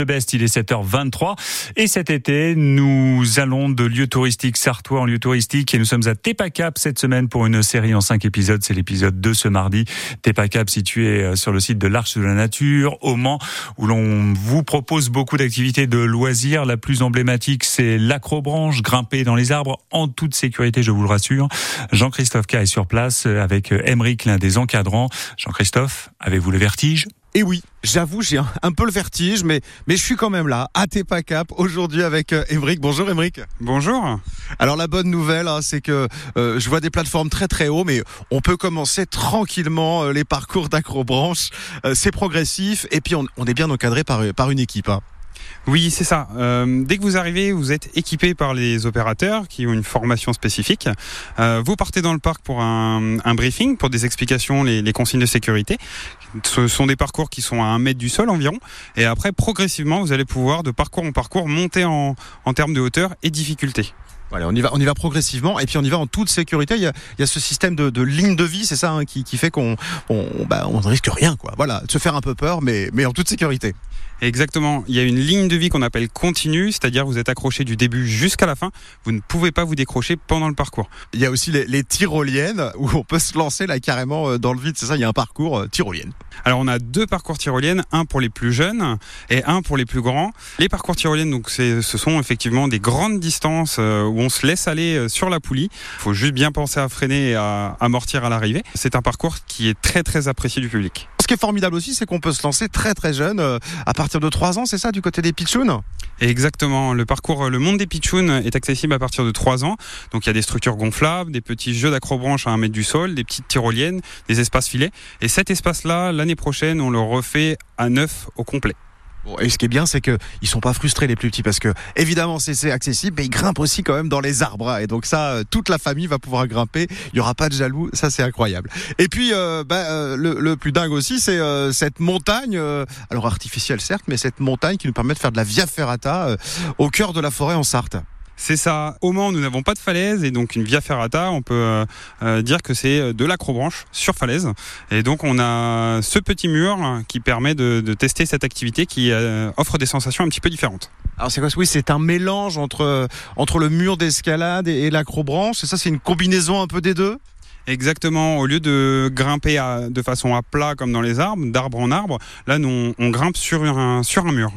Le best, il est 7h23 et cet été, nous allons de lieu touristique sartois en lieu touristique et nous sommes à Tepacap cette semaine pour une série en cinq épisodes. C'est l'épisode 2 ce mardi. Tepacap situé euh, sur le site de l'Arche de la Nature au Mans où l'on vous propose beaucoup d'activités de loisirs. La plus emblématique, c'est l'acrobranche, grimper dans les arbres en toute sécurité, je vous le rassure. Jean-Christophe K est sur place euh, avec Emeric, l'un des encadrants. Jean-Christophe, avez-vous le vertige? Et oui, j'avoue, j'ai un, peu le vertige, mais, mais je suis quand même là, à Tepacap, aujourd'hui avec euh, Bonjour Émeric. Bonjour. Alors la bonne nouvelle, hein, c'est que euh, je vois des plateformes très très haut, mais on peut commencer tranquillement euh, les parcours d'acrobranche. C'est progressif, et puis on, on, est bien encadré par, par une équipe. Hein. Oui, c'est ça. Euh, dès que vous arrivez, vous êtes équipé par les opérateurs qui ont une formation spécifique. Euh, vous partez dans le parc pour un, briefing, pour des explications, les, les, consignes de sécurité. Ce sont des parcours qui sont à un mètre du sol environ. Et après, progressivement, vous allez pouvoir, de parcours en parcours, monter en, en termes de hauteur et difficulté. Voilà, on y va, on y va progressivement et puis on y va en toute sécurité. Il y a, il y a ce système de, de ligne de vie, c'est ça, hein, qui, qui, fait qu'on on, bah, on ne risque rien, quoi. Voilà, de se faire un peu peur, mais, mais en toute sécurité. Exactement. Il y a une ligne de vie qu'on appelle continue, c'est-à-dire vous êtes accroché du début jusqu'à la fin. Vous ne pouvez pas vous décrocher pendant le parcours. Il y a aussi les, les tyroliennes où on peut se lancer là carrément euh, dans le vide. C'est ça, il y a un parcours euh, tyrolienne. Alors on a deux parcours tyroliennes, un pour les plus jeunes et un pour les plus grands. Les parcours tyroliennes, donc ce sont effectivement des grandes distances euh, où on se laisse aller sur la poulie. Il faut juste bien penser à freiner et à amortir à l'arrivée. C'est un parcours qui est très très apprécié du public. Ce qui est formidable aussi, c'est qu'on peut se lancer très très jeune, à partir de 3 ans, c'est ça, du côté des pitchouns Exactement. Le parcours Le Monde des Pitchouns est accessible à partir de 3 ans. Donc il y a des structures gonflables, des petits jeux d'accrobranche à 1 mètre du sol, des petites tyroliennes, des espaces filets. Et cet espace-là, l'année prochaine, on le refait à neuf au complet. Et ce qui est bien, c'est qu'ils sont pas frustrés les plus petits parce que évidemment c'est accessible, mais ils grimpent aussi quand même dans les arbres. Hein. et donc ça, euh, toute la famille va pouvoir grimper. Il y aura pas de jaloux, ça c'est incroyable. Et puis euh, bah, euh, le, plus dingue aussi, c'est euh, cette montagne, alors artificielle certes, mais cette montagne qui nous permet de faire de la via ferrata au cœur de la forêt en Sarthe. C'est ça. Au Mans, nous n'avons pas de falaise et donc une via ferrata, on peut euh, euh dire que c'est de l'acrobranche sur falaise. Et donc on a ce petit mur qui permet de, de tester cette activité qui euh, offre des sensations un petit peu différentes. Alors c'est quoi Oui, c'est un mélange entre entre le mur d'escalade et, et l'acrobranche. Et ça, c'est une combinaison un peu des deux? Exactement. Au lieu de grimper à, de façon à plat comme dans les arbres, d'arbre en arbre, là, nous, on, on grimpe sur un, sur un mur.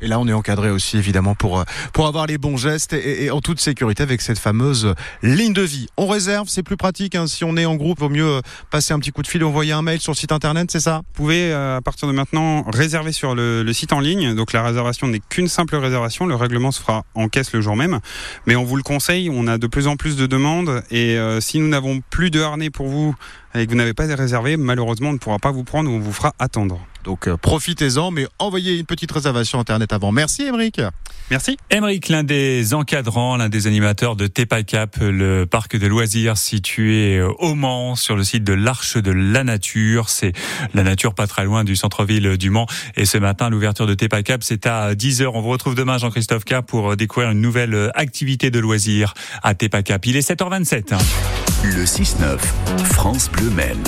Et là, on est encadré aussi, évidemment, pour, pour avoir les bons gestes et, et en toute sécurité avec cette fameuse ligne de vie. On réserve, c'est plus pratique. Hein. Si on est en groupe, vaut mieux passer un petit coup de fil envoyer un mail sur le site internet, c'est ça? Vous pouvez, à partir de maintenant, réserver sur le, le site en ligne. Donc la réservation n'est qu'une simple réservation. Le règlement se fera en caisse le jour même. Mais on vous le conseille, on a de plus en plus de demandes. Et euh, si nous n'avons plus de harnais pour vous et que vous n'avez pas réservé, malheureusement, on ne pourra pas vous prendre ou on vous fera attendre. Donc euh, profitez-en, mais envoyez une petite réservation internet avant. Merci Émeric. Merci. Émeric, l'un des encadrants, l'un des animateurs de Tepacap, le parc de loisirs situé au Mans, sur le site de l'Arche de la Nature. C'est la nature pas très loin du centre-ville du Mans. Et ce matin, l'ouverture de Tepacap, c'est à 10h. On vous retrouve demain, Jean-Christophe K, pour découvrir une nouvelle activité de loisirs à Tepacap. Il est 7h27. Le 6-9, France Bleu Maine.